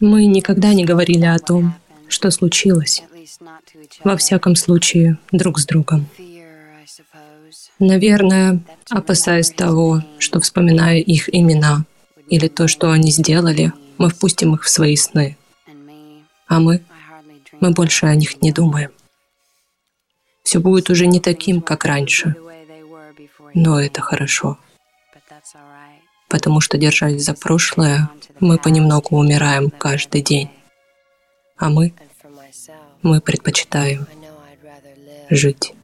Мы никогда не говорили о том, что случилось. Во всяком случае, друг с другом. Наверное, опасаясь того, что вспоминая их имена или то, что они сделали, мы впустим их в свои сны. А мы, мы больше о них не думаем. Все будет уже не таким, как раньше. Но это хорошо. Потому что, держась за прошлое, мы понемногу умираем каждый день. А мы, мы предпочитаем жить.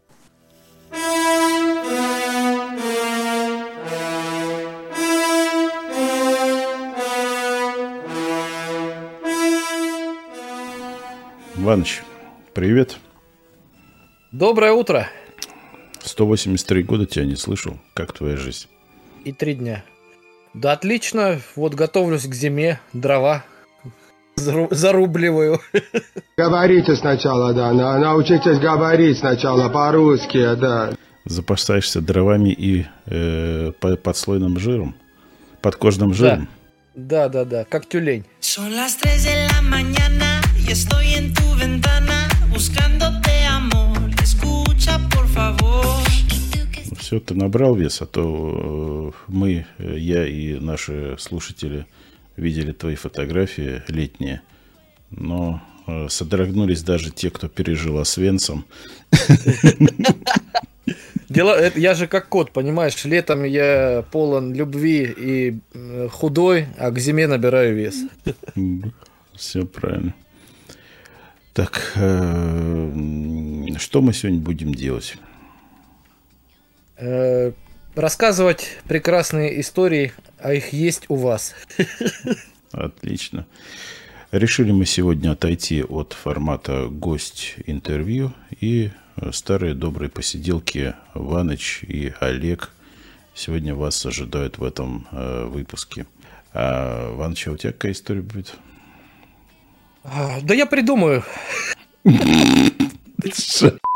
Иваныч, привет. Доброе утро. 183 года тебя не слышал. Как твоя жизнь? И три дня. Да отлично. Вот готовлюсь к зиме. Дрова зарубливаю. Говорите сначала, да. Научитесь говорить сначала по-русски, да. Запасаешься дровами и э, подслойным жиром? Подкожным жиром? Да, да, да, как тюлень. estoy en tu ventana buscándote Все, ты набрал вес, а то э, мы, э, я и наши слушатели видели твои фотографии летние, но э, содрогнулись даже те, кто пережил Освенцем. Дело, я же как кот, понимаешь, летом я полон любви и худой, а к зиме набираю вес. Все правильно. Так, что мы сегодня будем делать? Э, рассказывать прекрасные истории, а их есть у вас. Отлично. Решили мы сегодня отойти от формата гость-интервью и старые добрые посиделки Ваныч и Олег сегодня вас ожидают в этом э, выпуске. А, Ваныч, а у тебя какая история будет? А, да я придумаю.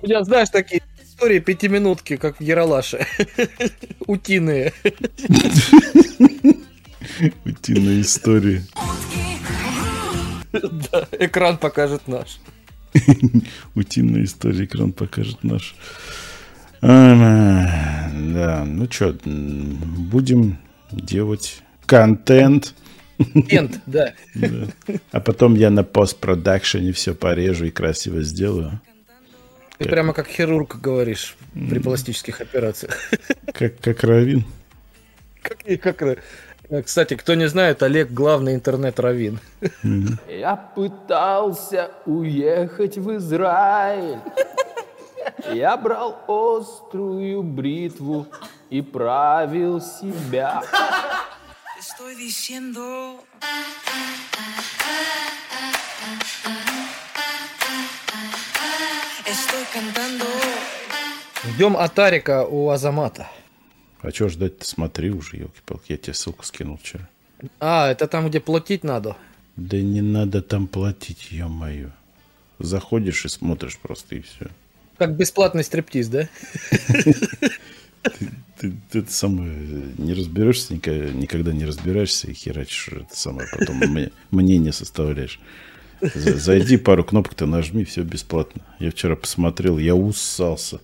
У меня, знаешь, такие истории пятиминутки, как в Яралаше. Утиные. Утиные истории. Да, экран покажет наш. Утиная история, экран покажет наш. Да, ну что, будем делать контент. Контент, да. да. А потом я на постпродакшене все порежу и красиво сделаю. Ты как... прямо как хирург говоришь при пластических операциях. Как, как Равин. Как, как, кстати, кто не знает, Олег главный интернет-равин. Я пытался уехать в Израиль. Я брал острую бритву и правил себя. Estoy diciendo... Estoy cantando... Ждем Атарика у Азамата. А что ждать-то? Смотри уже, елки-палки. Я тебе ссылку скинул вчера. А, это там, где платить надо? Да не надо там платить, ё-моё. Заходишь и смотришь просто, и все. Как бесплатный стриптиз, да? Ты, ты, ты самое не разберешься, никогда, никогда не разбираешься и херачишь это самое, потом мнение составляешь. Зайди, пару кнопок ты нажми, все бесплатно. Я вчера посмотрел, я усался.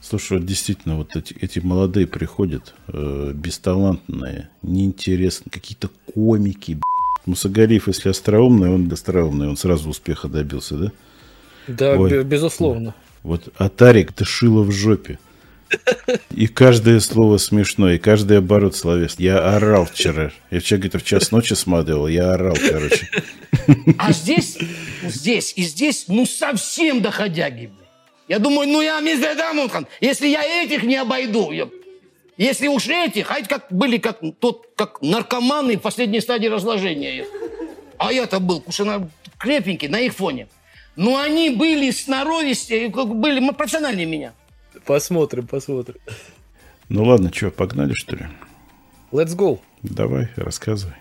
Слушай, вот действительно, вот эти, эти молодые приходят, э, бесталантные, неинтересные, какие-то комики. Б***. Мусагалиев, если остроумный, он остроумный, он сразу успеха добился, да? Да, Ой, безусловно. Вот, Атарик ты шило в жопе. И каждое слово смешное, и каждый оборот словес. Я орал вчера. Я вчера где-то в час ночи смотрел, я орал, короче. А здесь, здесь и здесь, ну совсем доходяги. Я думаю, ну я Мизедамунхан, если я этих не обойду, я... если уж эти как были как, тот, как наркоманы в последней стадии разложения. А я-то был, кушана крепенький на их фоне. Но они были сноровистее, были профессиональнее меня. Посмотрим, посмотрим. Ну ладно, что, погнали что ли? Let's go. Давай, рассказывай.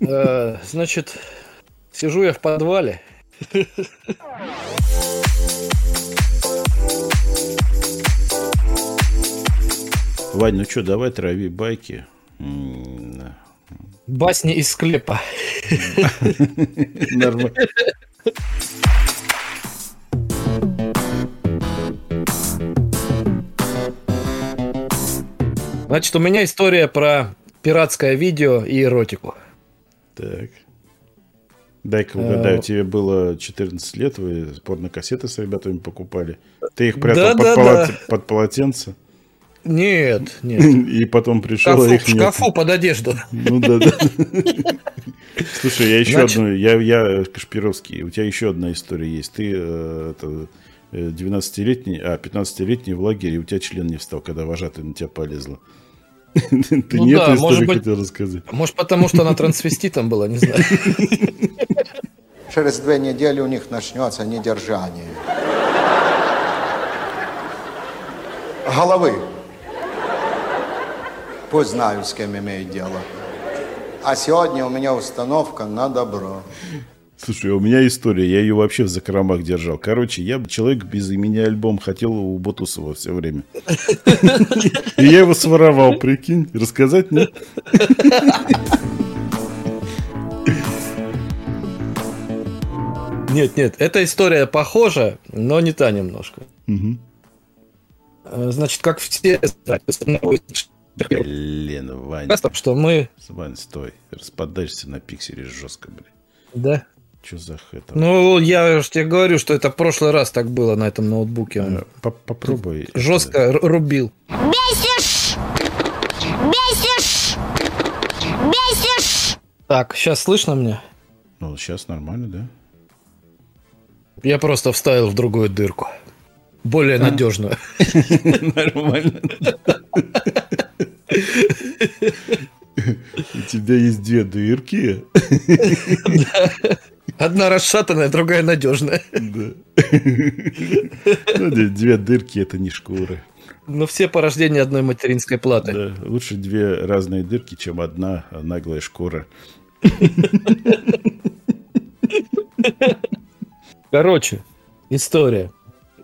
Э, значит, сижу я в подвале, Вань, ну что, давай трави байки. Басни из склепа. Нормально. Значит, у меня история про пиратское видео и эротику. Так. Дай-ка угадаю, тебе было 14 лет, вы порнокассеты с ребятами покупали. Ты их прятал под, Да-да-да. полоте- под полотенце, Нет, нет. и потом пришел, шкафу, их в нет. шкафу под одежду. Ну да, да. Слушай, я еще Значит- одну, я, я Кашпировский, у тебя еще одна история есть. Ты э, это, э, 12-летний, а, 15-летний в лагере, у тебя член не встал, когда вожатый на тебя полезла. Ты Ну не да, эту может историю быть. хотел рассказать? Может, потому что она трансвеститом была, не знаю. Через две недели у них начнется недержание. Головы. Пусть знают, с кем имеют дело. А сегодня у меня установка на добро. Слушай, у меня история, я ее вообще в закромах держал. Короче, я человек без имени альбом хотел у Бутусова все время. И я его своровал, прикинь. Рассказать нет? Нет, нет, эта история похожа, но не та немножко. Э, Значит, как все Блин, Вань, что мы, Вань, стой. Распадаешься на пикселе жестко, блин. да. Что за это? Ну, я же тебе говорю, что это в прошлый раз так было на этом ноутбуке. Э, Он Попробуй. жестко рубил. Бесишь! Бесишь! Бесишь! Так, сейчас слышно меня? Ну, сейчас нормально, да? Я просто вставил в другую дырку. Более надежную. Нормально. У тебя есть две дырки. Одна расшатанная, другая надежная. Да. Ну, две- дырки это не шкуры. Но все порождения одной материнской платы. Да, лучше две разные дырки, чем одна наглая шкура. Короче, история.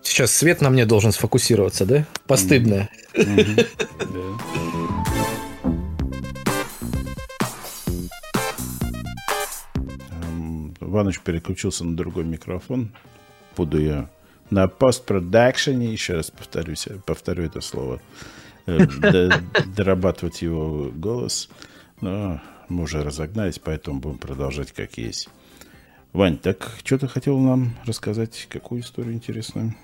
Сейчас свет на мне должен сфокусироваться, да? Постыдная. Да. Эм, Ваныч переключился на другой микрофон. Буду я на постпродакшене, еще раз повторюсь, повторю это слово, э, дорабатывать его голос. Но мы уже разогнались, поэтому будем продолжать как есть. Вань, так что ты хотел нам рассказать? Какую историю интересную?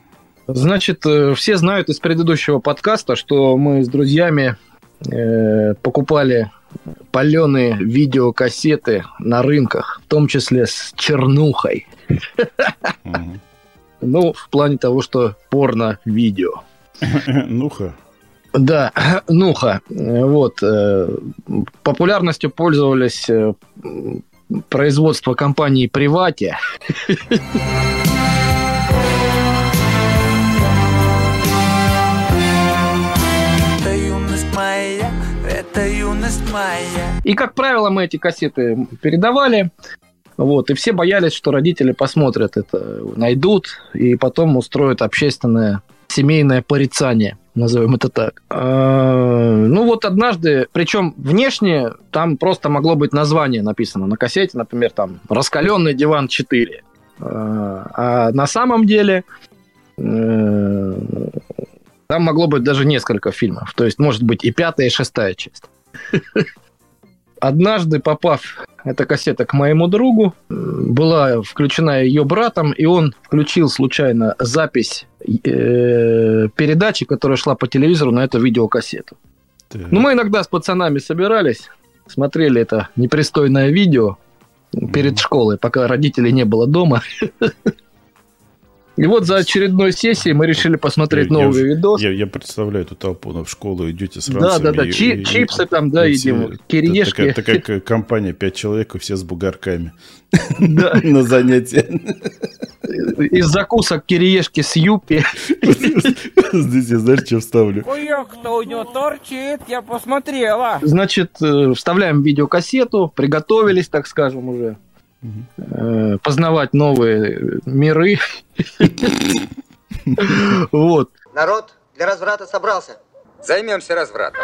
Значит, э, все знают из предыдущего подкаста, что мы с друзьями э, покупали паленые видеокассеты на рынках, в том числе с чернухой. Ну, в плане того, что порно-видео. Ну-ка. Да, нуха. Вот. э, Популярностью пользовались э, производство компании Привати. Моя. И, как правило, мы эти кассеты передавали. Вот, и все боялись, что родители посмотрят это, найдут, и потом устроят общественное семейное порицание, назовем это так. А, Ну вот однажды, причем внешне там просто могло быть название написано на кассете, например, там «Раскаленный диван 4». А а на самом деле э, там могло быть даже несколько фильмов. То есть, может быть, и пятая, и шестая часть. Однажды, попав эта кассета к моему другу, была включена ее братом, и он включил случайно запись э, передачи, которая шла по телевизору на эту видеокассету. Так. Ну, мы иногда с пацанами собирались, смотрели это непристойное видео перед школой, пока родителей не было дома. И вот за очередной сессией мы решили посмотреть Я- я новый уже- видос. Я, я представляю эту толпу, ну, в школу идете с Да, ранцами. да, да, и- чи- и- чипсы там, да, и едим, кириешки. Такая, такая компания, пять человек, и все с бугорками Да. на занятия. Из закусок кириешки с юпи. Здесь я, знаешь, что вставлю? Хуёк-то у него торчит, я посмотрела. Значит, э, вставляем видеокассету, приготовились, так скажем, уже. Э, познавать новые миры. Вот. Народ для разврата собрался. Займемся развратом.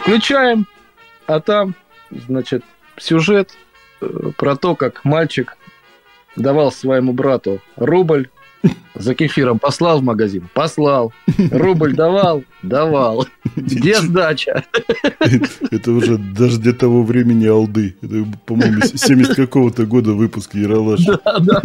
Включаем, а там, значит, сюжет э, про то, как мальчик давал своему брату рубль, за кефиром послал в магазин? Послал. Рубль давал? Давал. Где сдача? Это уже даже для того времени алды. Это, по-моему, 70 какого-то года выпуск Яралаш. Да, да.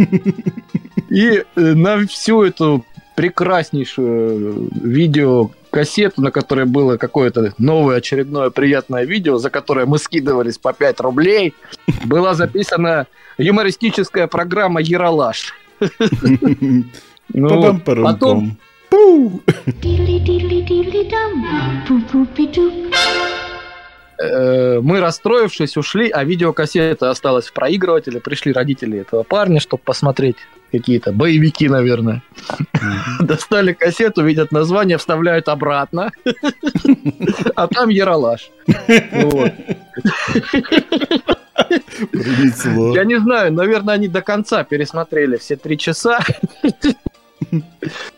И э, на всю эту прекраснейшую видеокассету, на которой было какое-то новое очередное приятное видео, за которое мы скидывались по 5 рублей, была записана юмористическая программа «Яралаш». Ну, вот. Потом... Э, Мы, расстроившись, ушли, а видеокассета осталась в проигрывателе. Пришли родители этого парня, чтобы посмотреть какие-то боевики, наверное. Достали кассету, видят название, вставляют обратно. А там Яралаш. Я не знаю, наверное, они до конца пересмотрели все три часа.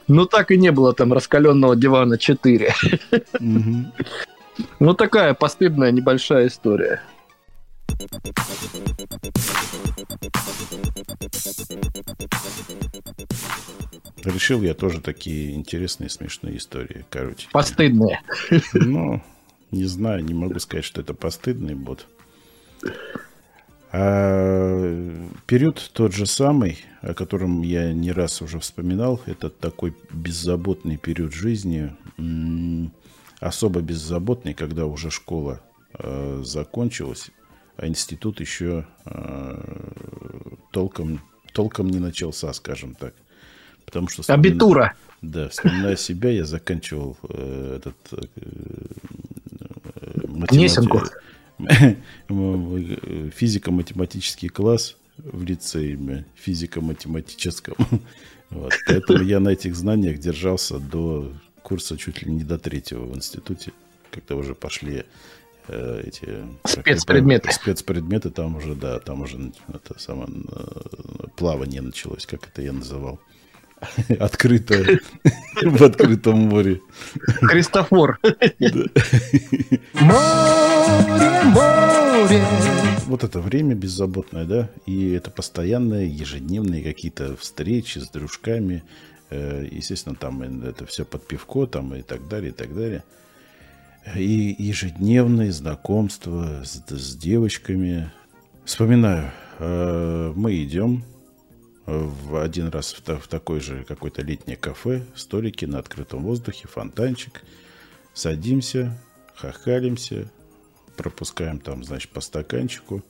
Но так и не было там раскаленного дивана 4. Ну, такая постыдная небольшая история. Решил я тоже такие интересные, смешные истории, короче. Постыдные. Ну, не знаю, не могу сказать, что это постыдный бот. А период тот же самый, о котором я не раз уже вспоминал, это такой беззаботный период жизни, особо беззаботный, когда уже школа э, закончилась, а институт еще э, толком, толком не начался, скажем так. Потому что вспомина- Абитура. Да, вспоминая себя, я заканчивал э, этот э, э, математи- Несенку. физико-математический класс в лицее физико-математическом. Вот. Поэтому я на этих знаниях держался до курса чуть ли не до третьего в институте, когда уже пошли э, эти Спецпредметы. спецпредметы, там уже, да, там уже это самое э, плавание началось, как это я называл. Открыто в открытом море. Христофор. Вот это время беззаботное, да, и это постоянные ежедневные какие-то встречи с дружками, естественно, там это все под пивко, там и так далее, и так далее. И ежедневные знакомства с, с девочками. Вспоминаю, э, мы идем в один раз в, в такое же какое-то летнее кафе, столики на открытом воздухе, фонтанчик. Садимся, хахалимся, пропускаем там, значит, по стаканчику.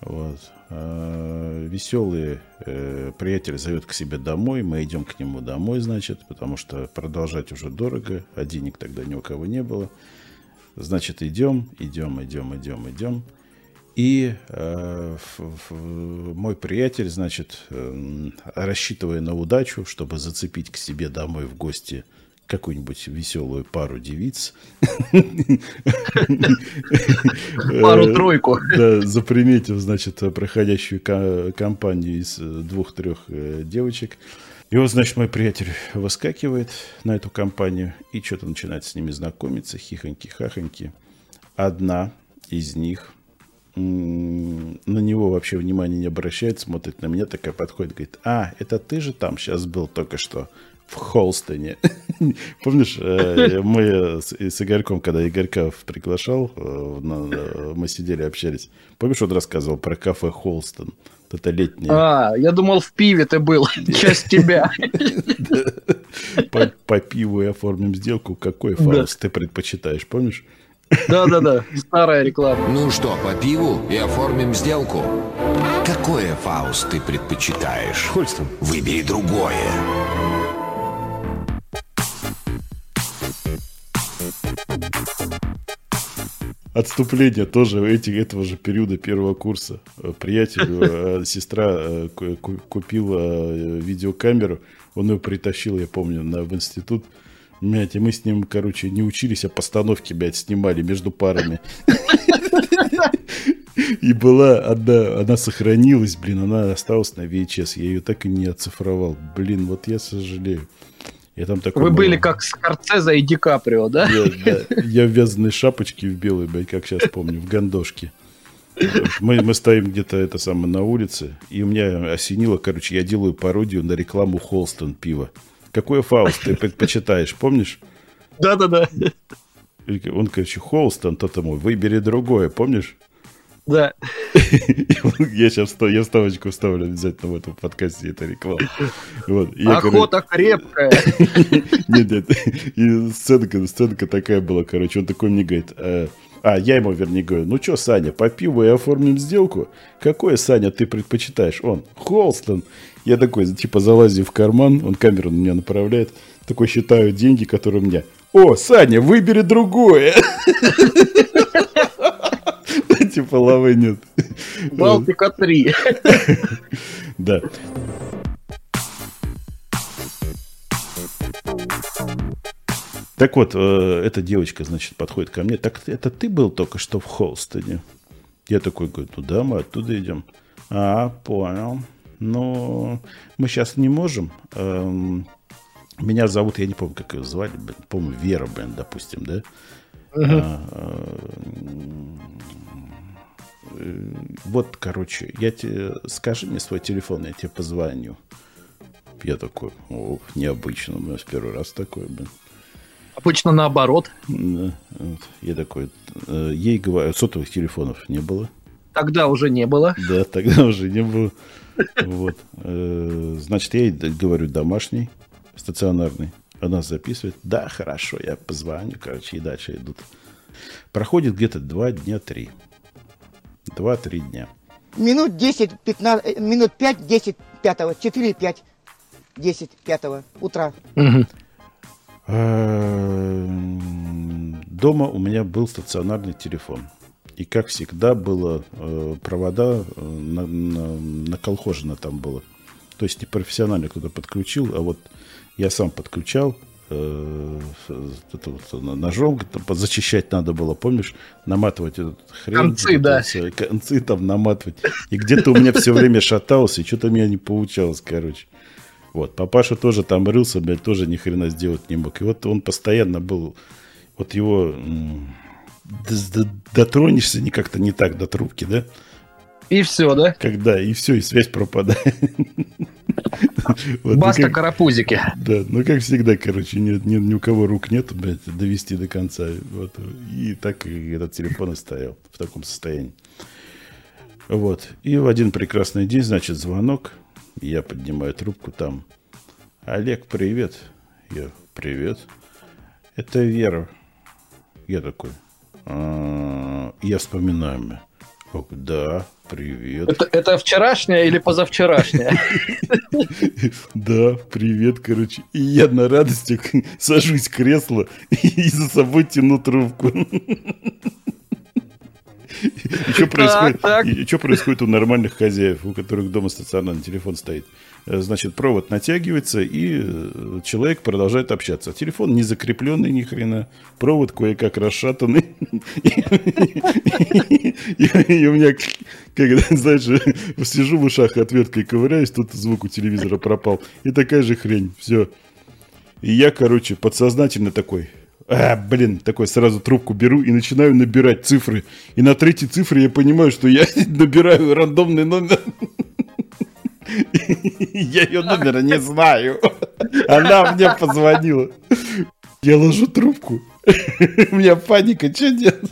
Вот. А, Веселый э, приятель зовет к себе домой, мы идем к нему домой, значит, потому что продолжать уже дорого, а денег тогда ни у кого не было. Значит, идем, идем, идем, идем, идем. И э, ф- ф- мой приятель, значит, эм, рассчитывая на удачу, чтобы зацепить к себе домой в гости какую-нибудь веселую пару девиц. Пару-тройку. Э, Да, заприметив, значит, проходящую компанию из э, двух-трех э, девочек. И вот, значит, мой приятель выскакивает на эту компанию и что-то начинает с ними знакомиться, хихоньки-хахоньки. Одна из них на него вообще внимания не обращает, смотрит на меня, такая подходит, говорит, а, это ты же там сейчас был только что в Холстоне. Помнишь, э, мы с, Игорьком, когда Игорька приглашал, э, мы сидели, общались. Помнишь, он рассказывал про кафе Холстон? Это летнее. А, я думал, в пиве ты был. Часть тебя. По, по пиву и оформим сделку. Какой фаус ты предпочитаешь, помнишь? Да-да-да, старая реклама. Ну что, по пиву и оформим сделку? Какое Фауст ты предпочитаешь? Хольстон. Выбери другое. Отступление тоже эти, этого же периода первого курса. Э, Приятелю, э, сестра э, ку- ку- купила видеокамеру, он ее притащил, я помню, на, в институт. Блядь, и мы с ним, короче, не учились, а постановки, блядь, снимали между парами. И была одна, она сохранилась, блин, она осталась на VHS. Я ее так и не оцифровал. Блин, вот я сожалею. Я там такой Вы был- были как Скорцеза и Ди Каприо, да? Я, да, я в вязаной шапочке в белой, блядь, как сейчас помню, в гандошке. Мы, мы стоим где-то это самое на улице, и у меня осенило, короче, я делаю пародию на рекламу Холстон пива. Какой фауст ты предпочитаешь, помнишь? Да-да-да. Он, короче, Холстон, тот ему, выбери другое, помнишь? Да. Я сейчас я вставочку вставлю обязательно в этом подкасте, это реклама. Вот. я, короче, Охота крепкая. Нет, нет. И сценка, сценка такая была, короче. Он такой мне говорит, э, а, я ему, вернее, говорю, ну что, Саня, по пиву и оформим сделку? Какое, Саня, ты предпочитаешь? Он, Холстон. Я такой, типа, залазю в карман, он камеру на меня направляет, такой считаю деньги, которые у меня. О, Саня, выбери другое. Типа лавы нет. Балтика 3. Да. Так вот, э, эта девочка, значит, подходит ко мне. Так это ты был только что в Холстоне? Я такой говорю, ну да, мы оттуда идем. А, понял. Ну, мы сейчас не можем. Эм, Меня зовут, я не помню, как ее звали, блин, по-моему, Вера, блин, допустим, да? Мгм. А, э, Вот, короче, я тебе, скажи мне свой телефон, я тебе позвоню. Я такой, о, необычно, у меня в первый раз такое, блин. Обычно наоборот. Да, вот. Я такой, э, ей говорю, сотовых телефонов не было. Тогда уже не было. Да, тогда уже не было. Вот. Э, Значит, я ей говорю домашний, стационарный. Она записывает. Да, хорошо, я позвоню, короче, и дальше идут. Проходит где-то два дня, три. Два-три дня. Минут 10, 15, э, минут 5, 10, 5, 4, 5, 10, 5 утра. Эм, Дома у меня был стационарный телефон. И, как всегда, было э, провода э, на, на, наколхожено там было. То есть не профессионально кто-то подключил, а вот я сам подключал. Э, это вот ножом зачищать надо было, помнишь? Наматывать этот хрен. Концы, да. Концы там наматывать. И где-то у меня все время шатался, и что-то у меня не получалось, короче. Вот, папаша тоже там рылся, блядь, тоже ни хрена сделать не мог. И вот он постоянно был, вот его дотронешься не как-то не так до трубки, да? И все, да? Когда, и все, и связь пропадает. Вот, ну Баста как- карапузики. Да, ну как всегда, короче, ни, ни- ни у кого рук нет, блядь, довести до конца. Вот. И так и этот телефон и стоял в таком состоянии. Вот. И в один прекрасный день, значит, звонок. Я поднимаю трубку там. Олег, привет. Я, привет. Это Вера. Я такой. «А, Я вспоминаю. Да, привет. Это, это вчерашняя или позавчерашняя? Да, привет, короче. И я на радостях сажусь в кресло и за собой тяну трубку. И что происходит, происходит у нормальных хозяев, у которых дома стационарный телефон стоит? Э, Значит, провод натягивается, и э, человек продолжает общаться. Телефон не закрепленный ни хрена, провод кое-как расшатанный. И у меня, когда, знаешь, сижу в ушах отверткой ковыряюсь, тут звук у телевизора пропал. И такая же хрень, все. И я, короче, подсознательно такой, а, блин, такой сразу трубку беру и начинаю набирать цифры. И на третьей цифре я понимаю, что я набираю рандомный номер. Я ее номера не знаю. Она мне позвонила. Я ложу трубку. У меня паника, что делать?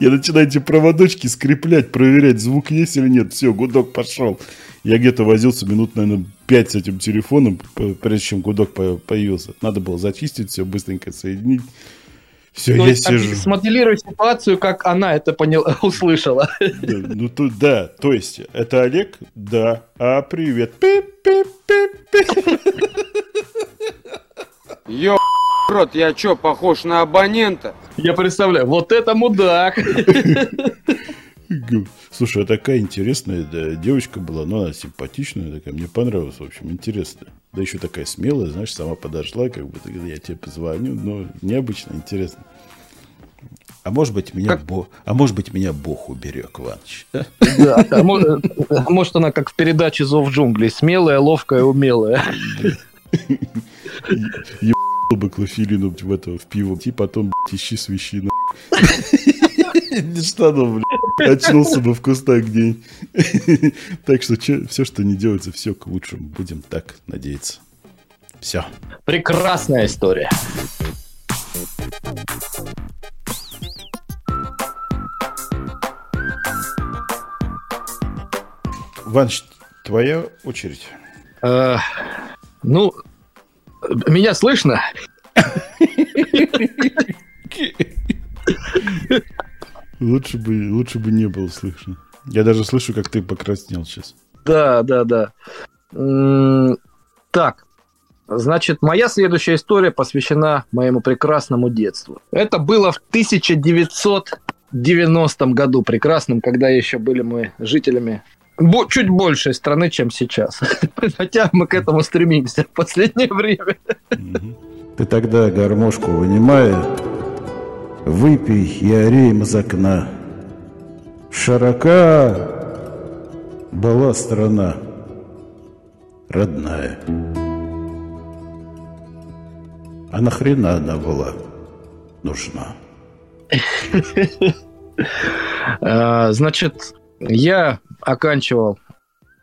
Я начинаю эти проводочки скреплять, проверять, звук есть или нет. Все, гудок пошел. Я где-то возился минут, наверное, 5 с этим телефоном, прежде чем гудок по- появился. Надо было зачистить все, быстренько соединить. Все, То я есть, сижу. Смоделируй ситуацию, как она это поняла, услышала. Да, ну, то, да, то есть, это Олег? Да. А, привет. Пип-пип-пип-пип. Ё, рот, я чё, похож на абонента? Я представляю, вот это мудак. Слушай, а такая интересная да, девочка была, ну, она симпатичная такая, мне понравилась, в общем, интересная. Да еще такая смелая, знаешь, сама подошла, как бы, я тебе позвоню, но необычно, интересно. А может быть, меня, как... Бог, а может быть, меня Бог уберег, Иваныч. Да, а может, а может, она как в передаче «Зов джунглей», смелая, ловкая, умелая. Ебал бы клофелину в это, в пиво, и потом, ищи свищи, не штанов, блядь. Очнулся бы в кустах где Так что все, что не делается, все к лучшему. Будем так надеяться. Все. Прекрасная история. Ванч, твоя очередь. А, ну, меня слышно? Лучше бы, лучше бы не было слышно. Я даже слышу, как ты покраснел сейчас. Да, да, да. Так, значит, моя следующая история посвящена моему прекрасному детству. Это было в 1990 году, прекрасном, когда еще были мы жителями чуть большей страны, чем сейчас. Хотя мы к этому стремимся в последнее время. Ты тогда гармошку вынимая, Выпей и ореем из окна. Широка была страна родная. А нахрена она была нужна? А, значит, я оканчивал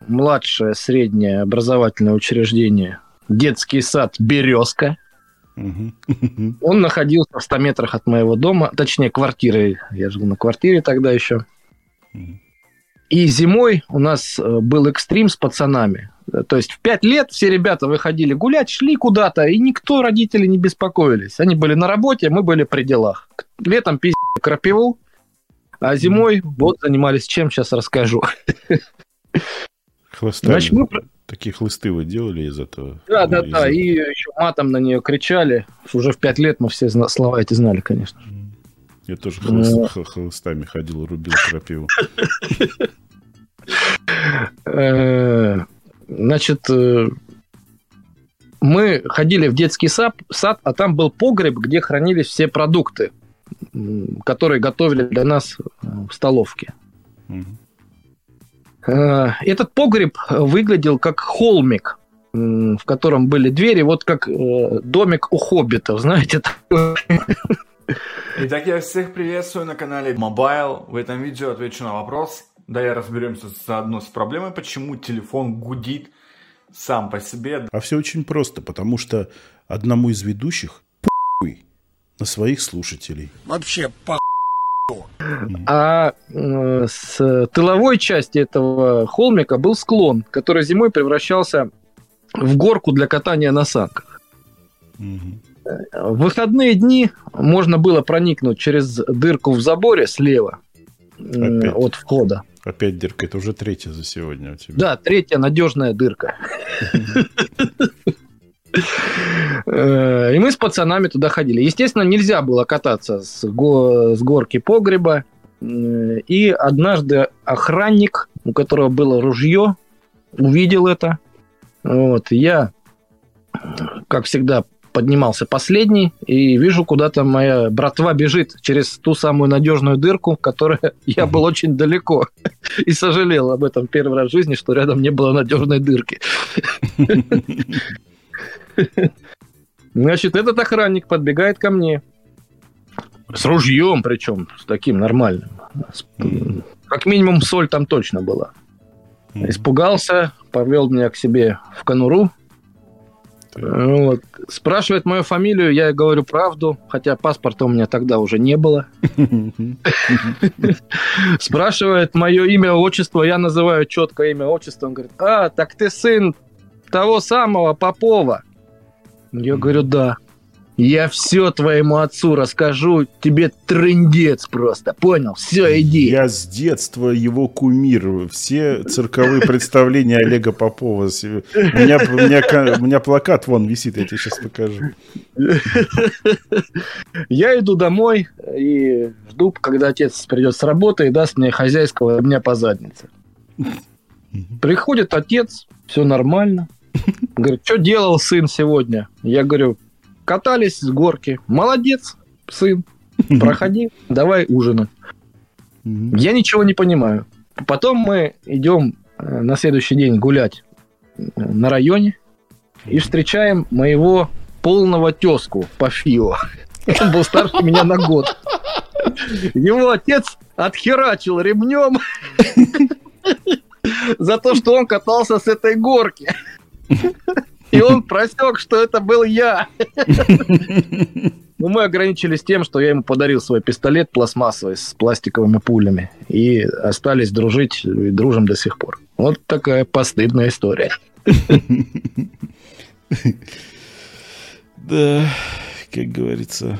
младшее среднее образовательное учреждение детский сад «Березка». Он находился в 100 метрах от моего дома, точнее, квартиры. Я жил на квартире тогда еще. И зимой у нас э, был экстрим с пацанами. То есть в 5 лет все ребята выходили гулять, шли куда-то, и никто, родители, не беспокоились. Они были на работе, мы были при делах. Летом пиздили крапиву, а зимой вот занимались чем, сейчас расскажу. Хвостами. Значит, мы... Такие хлысты вы делали из этого? Да, да, из да. И еще матом на нее кричали. Уже в пять лет мы все слова эти знали, конечно. Я тоже хлыст, Но... хлыстами ходил, рубил крапиву. Э, значит, э, мы ходили в детский сад, сад, а там был погреб, где хранились все продукты, которые готовили для нас в столовке. Э, этот погреб выглядел как холмик, в котором были двери, вот как э, домик у хоббитов, знаете. Итак, я всех приветствую на канале Mobile. В этом видео отвечу на вопрос. Да, я разберемся заодно с проблемой, почему телефон гудит сам по себе. А все очень просто, потому что одному из ведущих на своих слушателей. Вообще по а э, с тыловой части этого холмика был склон, который зимой превращался в горку для катания на санках. В выходные дни можно было проникнуть через дырку в заборе слева Опять. от входа. Опять дырка, это уже третья за сегодня у тебя. Да, третья надежная дырка. Э, и мы с пацанами туда ходили. Естественно, нельзя было кататься с, го- с горки погреба. Э, и однажды охранник, у которого было ружье, увидел это. Вот, я, как всегда, поднимался последний и вижу, куда-то моя братва бежит через ту самую надежную дырку, которая я был очень далеко. И сожалел об этом первый раз в жизни, что рядом не было надежной дырки. Значит, этот охранник подбегает ко мне. С ружьем причем, с таким нормальным. Как минимум соль там точно была. Испугался, повел меня к себе в конуру. Вот. Спрашивает мою фамилию, я говорю правду, хотя паспорта у меня тогда уже не было. Спрашивает мое имя, отчество, я называю четко имя, отчество. Он говорит, а, так ты сын того самого Попова. Я говорю, да. Я все твоему отцу расскажу, тебе трындец просто, понял? Все, иди. Я с детства его кумир. Все цирковые представления Олега Попова. У меня, у, меня, у меня плакат вон висит, я тебе сейчас покажу. Я иду домой и жду, когда отец придет с работы и даст мне хозяйского дня по заднице. Приходит отец, все нормально. Говорит, что делал сын сегодня? Я говорю, катались с горки. Молодец, сын. Проходи, давай ужинать. Я ничего не понимаю. Потом мы идем э, на следующий день гулять э, на районе и встречаем моего полного тезку по ФИО. Он был старше меня на год. Его отец отхерачил ремнем за то, что он катался с этой горки. И он просек, что это был я. Но мы ограничились тем, что я ему подарил свой пистолет пластмассовый с пластиковыми пулями. И остались дружить, и дружим до сих пор. Вот такая постыдная история. Да, как говорится,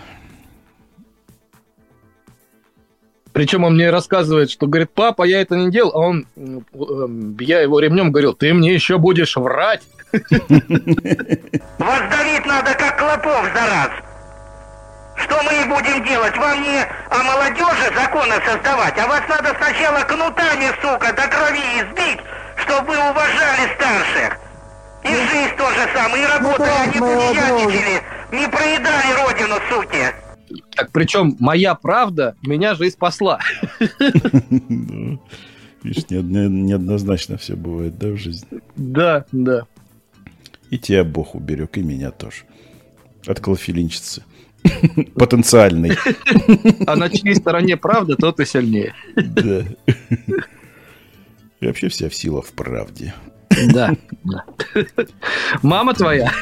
Причем он мне рассказывает, что говорит, папа, я это не делал, а он, эм, я его ремнем говорил, ты мне еще будешь врать. Вас давить надо, как клопов за раз. Что мы и будем делать? Вам не о молодежи законы создавать, а вас надо сначала кнутами, сука, до крови избить, чтобы вы уважали старших. И жизнь то же самое, и работали, а не тунеядничали, не проедали родину, суки. Так причем моя правда меня же и спасла. Видишь, неоднозначно все бывает, да, в жизни? Да, да. И тебя Бог уберег, и меня тоже. От клофелинчицы. Потенциальный. А на чьей стороне правда, тот и сильнее. Да. И вообще вся в сила в правде. Да, да. Мама твоя.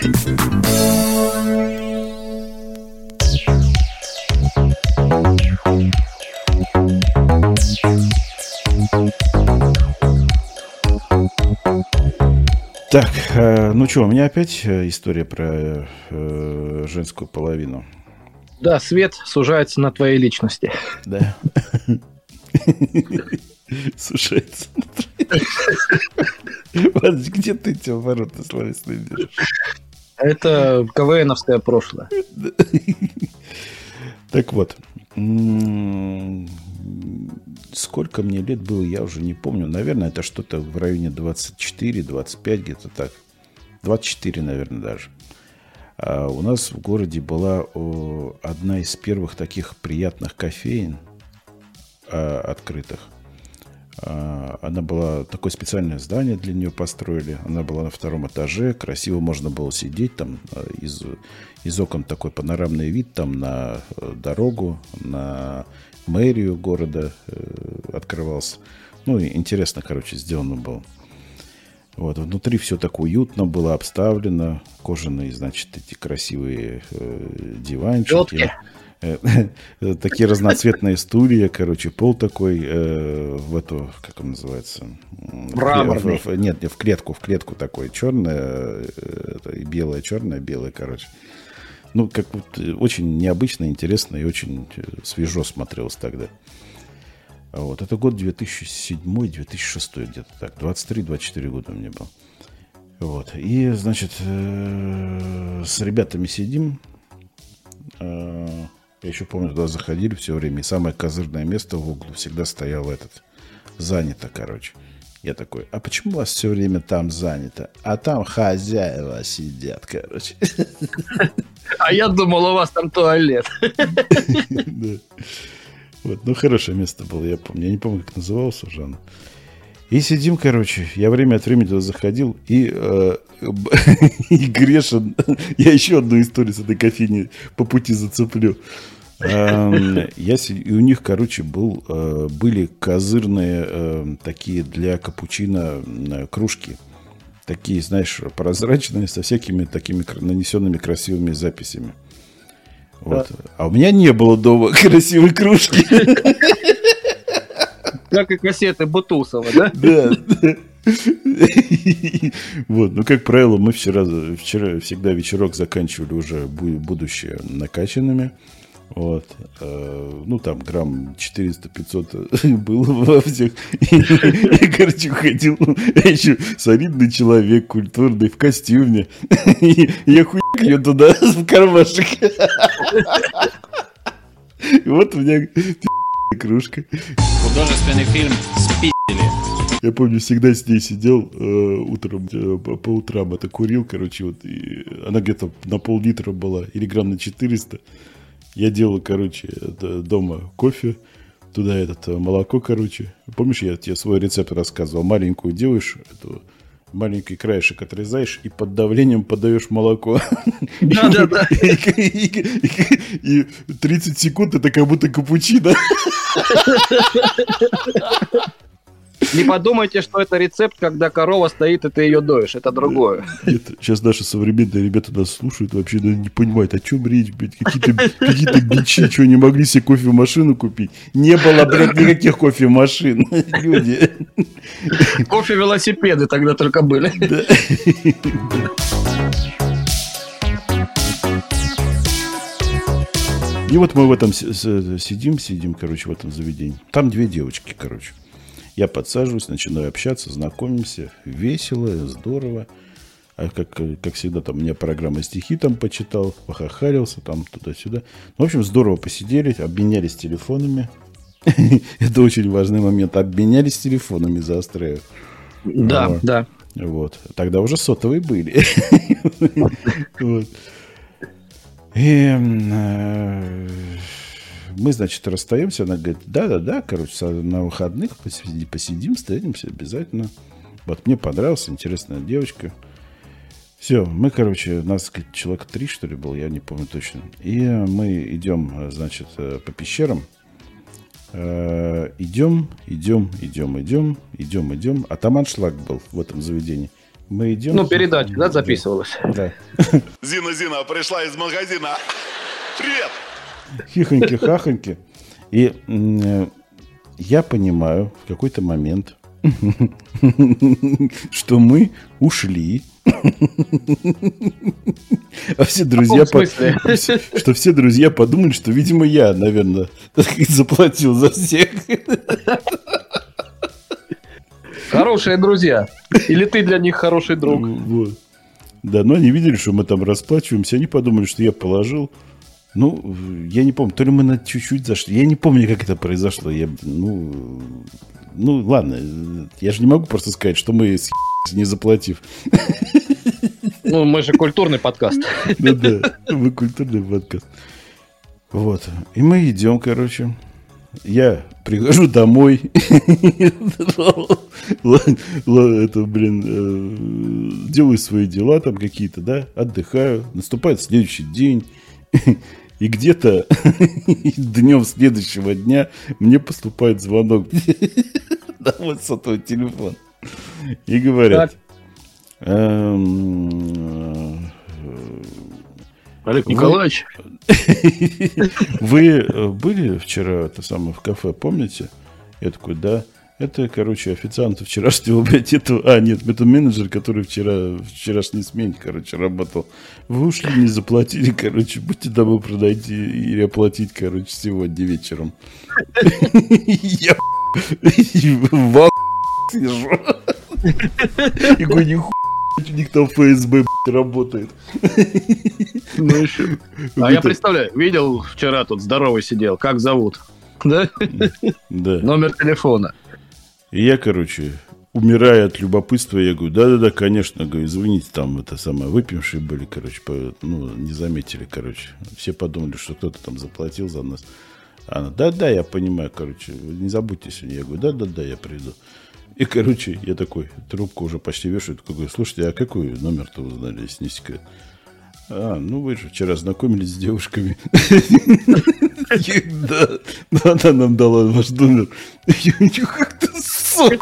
Так, э, ну что, у меня опять э, история про э, женскую половину. Да, свет сужается на твоей личности. Да. Сужается на твоей Где ты эти обороты словесные берешь? Это КВНовское прошлое. Так вот, сколько мне лет было, я уже не помню. Наверное, это что-то в районе 24-25, где-то так. 24, наверное, даже. А у нас в городе была о, одна из первых таких приятных кофеин а, открытых. А, она была, такое специальное здание для нее построили. Она была на втором этаже. Красиво можно было сидеть там. А, из, из окон такой панорамный вид там на э, дорогу, на мэрию города э, открывался. Ну, интересно, короче, сделано было. Вот, внутри все так уютно было обставлено. Кожаные, значит, эти красивые э, диванчики. Желтки. Э, такие разноцветные стулья, короче, пол такой э, в эту, как он называется? Мраморный. В, в, нет, в клетку, в клетку такой, черная, э, белая, черная, белая, короче. Ну, как вот э, очень необычно, интересно и очень э, свежо смотрелось тогда. Вот, это год 2007-2006 где-то так, 23-24 года мне был. Вот, и, значит, э, с ребятами сидим, я еще помню, туда заходили все время, и самое козырное место в углу всегда стояло этот, занято, короче. Я такой, а почему у вас все время там занято? А там хозяева сидят, короче. А я думал, у вас там туалет. Вот, ну, хорошее место было, я помню. Я не помню, как называлось уже оно. И сидим, короче, я время от времени туда заходил, и, э, и Грешин, я еще одну историю с этой кофейни по пути зацеплю. Эм, я, и у них, короче, был, э, были козырные э, такие для капучино э, кружки. Такие, знаешь, прозрачные, со всякими такими нанесенными красивыми записями. Вот. А у меня не было дома красивой кружки. Как и кассеты Бутусова, да? Да. Вот, ну, как правило, мы вчера, вчера всегда вечерок заканчивали уже бу- будущее накачанными. Вот. э, Ну, там грамм 400-500 было во всех. И, и, короче, ходил я еще солидный человек, культурный, в костюме. И я хуяк ее туда в кармашек. И вот у меня кружка. Художественный фильм «Спиздили». Я помню, всегда с ней сидел э, утром, э, по, по утрам это курил, короче, вот, и она где-то на пол-литра была, или грамм на 400. Я делал, короче, дома кофе, туда этот э, молоко, короче. Помнишь, я тебе свой рецепт рассказывал? Маленькую делаешь, эту, маленький краешек отрезаешь и под давлением подаешь молоко. Да-да-да. И 30 секунд это как будто капучино. Не подумайте, что это рецепт, когда корова стоит, и ты ее доешь. Это другое. Нет, сейчас наши современные ребята нас слушают, вообще ну, не понимают, о чем речь, блядь, какие-то какие бичи, что не могли себе кофемашину купить. Не было, блядь, никаких кофемашин, люди. Кофе-велосипеды тогда только были. И вот мы в этом сидим, сидим, короче, в этом заведении. Там две девочки, короче. Я подсаживаюсь, начинаю общаться, знакомимся. Весело, здорово. А как, как всегда, там, у меня программа стихи там почитал, похахарился там туда-сюда. Ну, в общем, здорово посидели, обменялись телефонами. Это очень важный момент. Обменялись телефонами, заостряю. Да, да. Вот. Тогда уже сотовые были. И, м, э, мы, значит, расстаемся. Она говорит, да-да-да, короче, на выходных посиди- посидим, встретимся обязательно. Вот мне понравилась, интересная девочка. Все, мы, короче, нас человек три, что ли, был, я не помню точно. И мы идем, значит, э, по пещерам. Э, Идем, идем, идем, идем, идем, идем. А там аншлаг был в этом заведении. Мы идем. Ну, передача, да, записывалась? Да. Зина, Зина пришла из магазина. Привет! Хихоньки-хахоньки. И я понимаю в какой-то момент, что мы ушли. А все друзья... По- Что все друзья подумали, что, видимо, я, наверное, заплатил за всех. Хорошие друзья. Или ты для них хороший друг. Вот. Да, но они видели, что мы там расплачиваемся. Они подумали, что я положил. Ну, я не помню, то ли мы на чуть-чуть зашли. Я не помню, как это произошло. Я, ну, ну, ладно. Я же не могу просто сказать, что мы с не заплатив. Ну, мы же культурный подкаст. Ну да, мы культурный подкаст. Вот. И мы идем, короче. Я прихожу домой. Это, блин, э, делаю свои дела там какие-то, да, отдыхаю. Наступает следующий день. И где-то днем следующего дня мне поступает звонок на мой сотовый телефон. И говорят, эм, Олег вы- Николаевич. Вы э, были вчера это самое в кафе, помните? Я такой, да. Это, короче, официант вчерашнего, блядь, этого... А, нет, это менеджер, который вчера, в вчерашней смене, короче, работал. Вы ушли, не заплатили, короче, будьте добры продайте или оплатить, короче, сегодня вечером. Я в сижу. И говорю, нихуя, у них там ФСБ, работает. Ну еще. А я представляю, видел вчера тут здоровый сидел. Как зовут? Да? Да. Номер телефона. И я, короче, умирая от любопытства, я говорю, да-да-да, конечно, говорю, извините, там это самое, выпившие были, короче, по- ну, не заметили, короче. Все подумали, что кто-то там заплатил за нас. Она, да-да, я понимаю, короче, не забудьте сегодня. Я говорю, да-да-да, я приду. И, короче, я такой, трубку уже почти вешаю, такой, говорю, слушайте, а какой номер-то узнали, если не секрет? А, ну вы же вчера знакомились с девушками. Да, да, она нам дала ваш номер. Как ты, сука.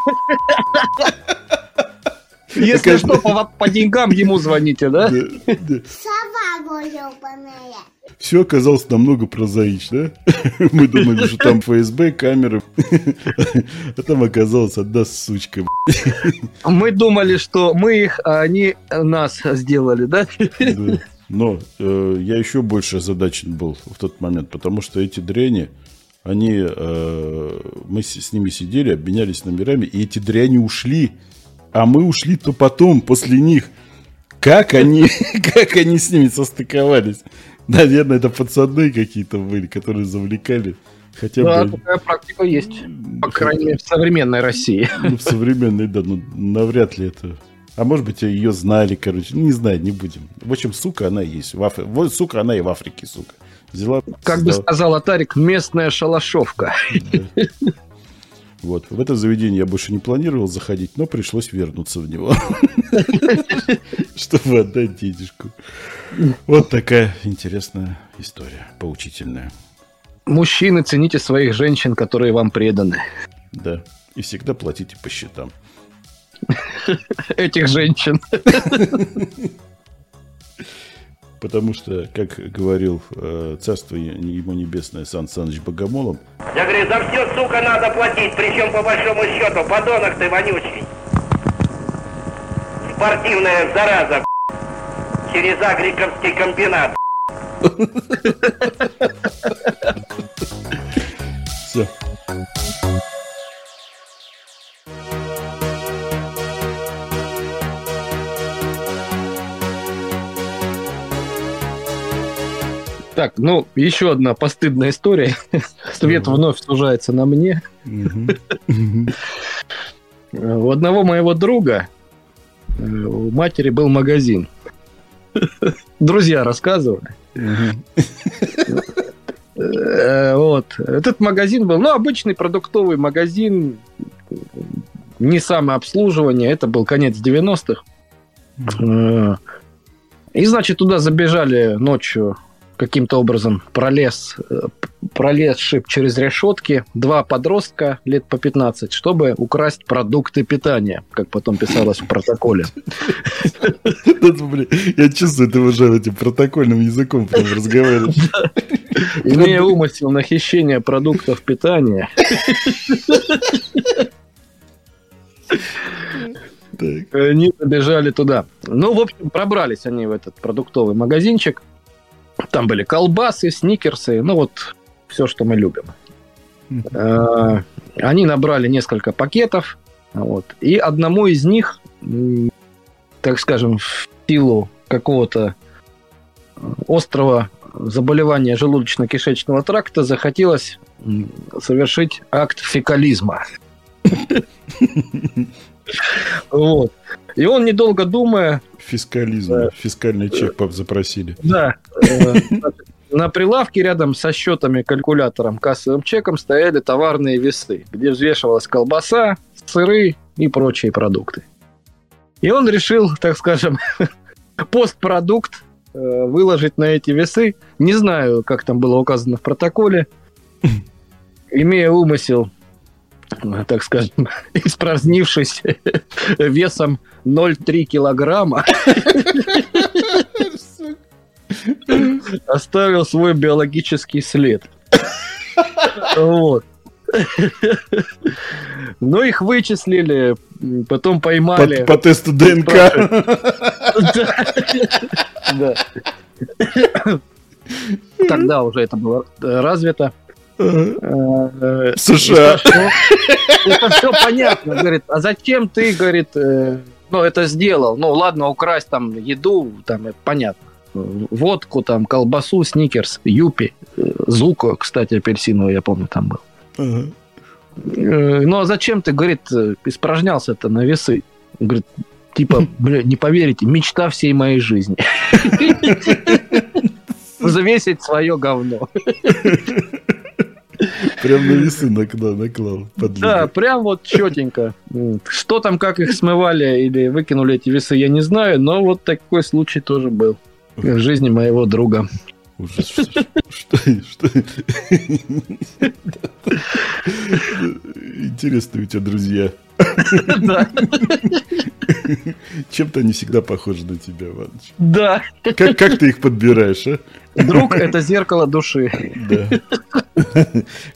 Если что, по, по деньгам ему звоните, да? Сова ебаная. Все оказалось намного прозаично. Мы думали, что там ФСБ, камеры. А там оказалось одна сучка. Мы думали, что мы их, а они нас сделали, да? Да. Но э, я еще больше озадачен был в тот момент, потому что эти дряни, они, э, мы с, с ними сидели, обменялись номерами, и эти дряни ушли, а мы ушли то потом, после них. Как они, как они с ними состыковались? Наверное, это пацаны какие-то были, которые завлекали. Хотя Да, бы такая практика есть. По крайней мере, в современной России. ну, в современной, да, ну, навряд ли это. А может быть, ее знали, короче. Не знаю, не будем. В общем, сука, она есть. В Аф- Вот, сука, она и в Африке, сука. Взяла... Как бы создала- сказал Атарик, местная шалашовка. Вот. В это заведение я больше не планировал заходить, но пришлось вернуться в него. Чтобы отдать денежку. Вот такая интересная история, поучительная. Мужчины, цените своих женщин, которые вам преданы. Да. И всегда платите по счетам. Этих женщин. Потому что, как говорил э, царство ему небесное Сан Саныч Богомолов, Я говорю, за все, сука, надо платить, причем по большому счету, подонок ты вонючий. Спортивная зараза, через Агриковский комбинат. все. Так, ну, еще одна постыдная история. Свет вновь сужается на мне. У одного моего друга э, у матери был магазин. Друзья рассказывали. Э, Вот. Этот магазин был, ну, обычный продуктовый магазин, не самое обслуживание, это был конец 90-х. Э, И, значит, туда забежали ночью каким-то образом пролез, э, пролезший через решетки два подростка лет по 15, чтобы украсть продукты питания, как потом писалось в протоколе. Блин, Я чувствую, ты уже этим протокольным языком прям разговариваешь. Имея умысел на хищение продуктов питания, они побежали туда. Ну, в общем, пробрались они в этот продуктовый магазинчик. Там были колбасы, сникерсы, ну вот все, что мы любим. Э, Они набрали несколько пакетов, вот, и одному из них, так скажем, в силу какого-то острого заболевания желудочно-кишечного тракта захотелось совершить акт фекализма. Вот. И он, недолго думая, Фискализм. Фискальный чек пап запросили. да, э, на прилавке рядом со счетами, калькулятором, кассовым чеком стояли товарные весы, где взвешивалась колбаса, сыры и прочие продукты. И он решил, так скажем, постпродукт э, выложить на эти весы. Не знаю, как там было указано в протоколе. Имея умысел, э, так скажем, испразднившись весом 0,3 килограмма, оставил свой биологический след. Вот. Ну, их вычислили, потом поймали. По, по тесту ДНК. Да. Тогда уже это было развито. США. Это все понятно. Говорит, а зачем ты, говорит, э, ну, это сделал? Ну, ладно, украсть там еду, там, это понятно. Водку, там, колбасу, сникерс, юпи, зуко, кстати, апельсиновый, я помню, там был. Э, Ну, а зачем ты, говорит, э, испражнялся-то на весы? Он Говорит, типа, бля, не поверите, мечта всей моей жизни. Взвесить свое говно. Прям на весы наклал. наклал Да, прям вот четенько. Что там, как их смывали или выкинули эти весы, я не знаю, но вот такой случай тоже был в жизни моего друга. Ужас. Что? что- что- Интересные у тебя друзья. Да. Чем-то они всегда похожи на тебя, Иваныч. Да. Как, как ты их подбираешь, а? Друг – это зеркало души. Да.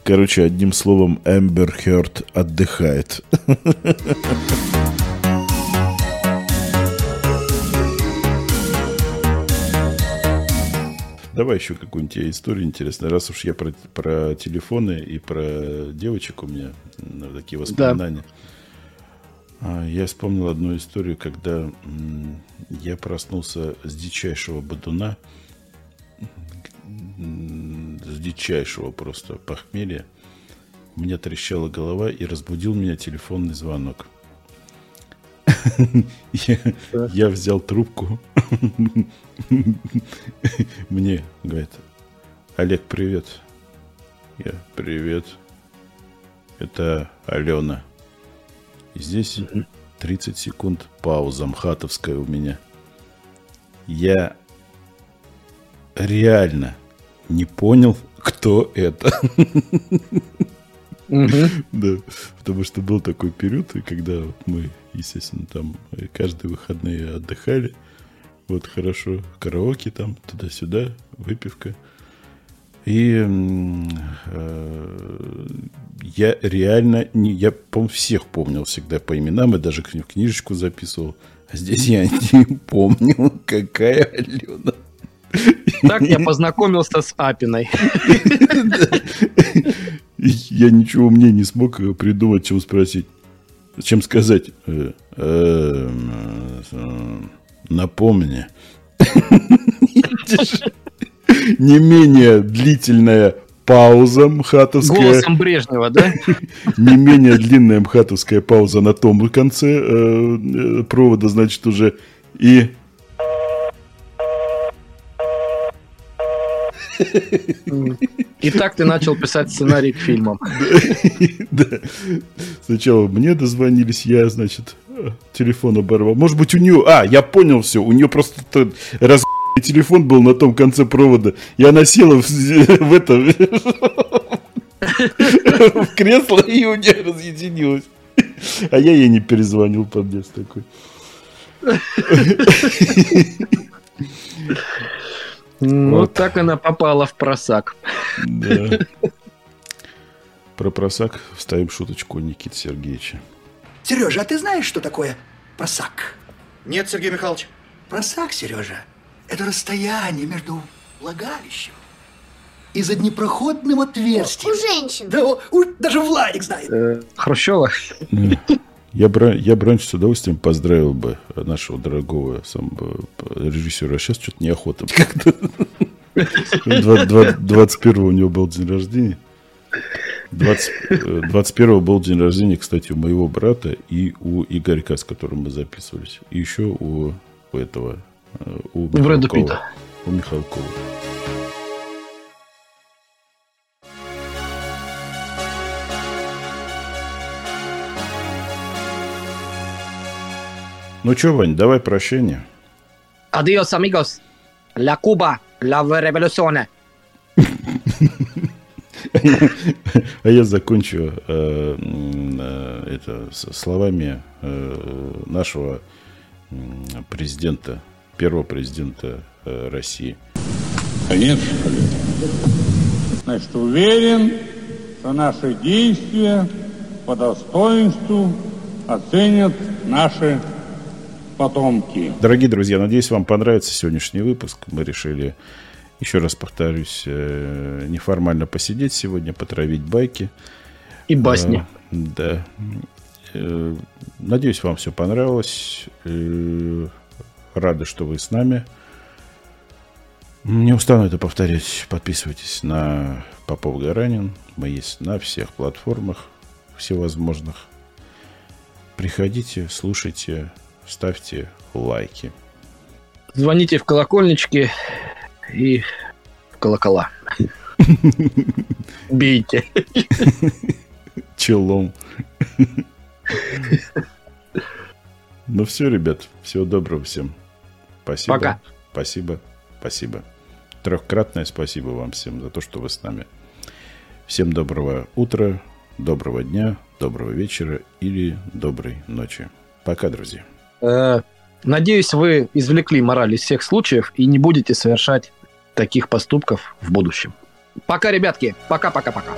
Короче, одним словом, Эмбер Хёрд отдыхает. Давай еще какую-нибудь историю интересную. Раз уж я про, про телефоны и про девочек у меня ну, такие воспоминания. А, Я вспомнил одну историю, когда я проснулся с дичайшего бодуна, с дичайшего просто похмелья. У меня трещала голова и разбудил меня телефонный звонок. Я взял трубку. Мне говорит, Олег, привет. Я, привет. Это Алена. И здесь 30 секунд пауза мхатовская у меня. Я реально не понял, кто это. Да, потому что был такой период, когда мы, естественно, там каждые выходные отдыхали. Вот хорошо, караоке там, туда-сюда, выпивка. И э, я реально, не, я, по всех помнил всегда по именам, и даже в книжечку записывал. А здесь я не помнил, какая Алена. Так я познакомился с Апиной. Я ничего умнее не смог придумать, чем спросить. Чем сказать. э, э, э, Напомни. Не менее длительная пауза мхатовская. Голосом Брежнева, да? Не менее длинная мхатовская пауза на том конце э, э, провода, значит, уже и... И так ты начал писать сценарий к фильмам. Да. Сначала мне дозвонились, я, значит, э, телефон оборвал. Может быть, у нее... А, я понял все. У нее просто раз телефон был на том конце провода. И она села в, в это... В кресло, и у нее разъединилось. А я ей не перезвонил, подбес такой. Ну, так она попала в просак. Да. Про просак вставим шуточку Никиты Сергеевича. Сережа, а ты знаешь, что такое просак? Нет, Сергей Михайлович. Просак, Сережа, это расстояние между влагалищем и заднепроходным отверстием. У женщин. Да, у- даже Владик знает. Э, Хрущева. Я бы, я бы раньше с удовольствием поздравил бы нашего дорогого сам, режиссера. А сейчас что-то неохота. Как-то. Два- два- 21 у него был день рождения. 20, э, 21 был день рождения, кстати, у моего брата и у Игорька, с которым мы записывались. И еще у, у этого... У Брэда Михалкова. Питта. У Михалкова. Ну что, Вань, давай прощение. Adios, amigos. La Cuba, la revoluzione. А я закончу э, э, это словами э, нашего президента, первого президента э, России. Конечно. Значит, уверен, что наши действия по достоинству оценят наши потомки. Дорогие друзья, надеюсь, вам понравится сегодняшний выпуск. Мы решили, еще раз повторюсь, э, неформально посидеть сегодня, потравить байки. И басни. Э, Да. Надеюсь, вам все понравилось. Рады, что вы с нами. Не устану это повторять. Подписывайтесь на Попов Гаранин. Мы есть на всех платформах всевозможных. Приходите, слушайте, ставьте лайки. Звоните в колокольнички и в колокола. Бейте. Челом. Ну все, ребят, всего доброго всем. Спасибо. Пока. Спасибо. Спасибо. Трехкратное спасибо вам всем за то, что вы с нами. Всем доброго утра, доброго дня, доброго вечера или доброй ночи. Пока, друзья. Э, Надеюсь, вы извлекли мораль из всех случаев и не будете совершать таких поступков в будущем. Пока, ребятки. Пока-пока-пока.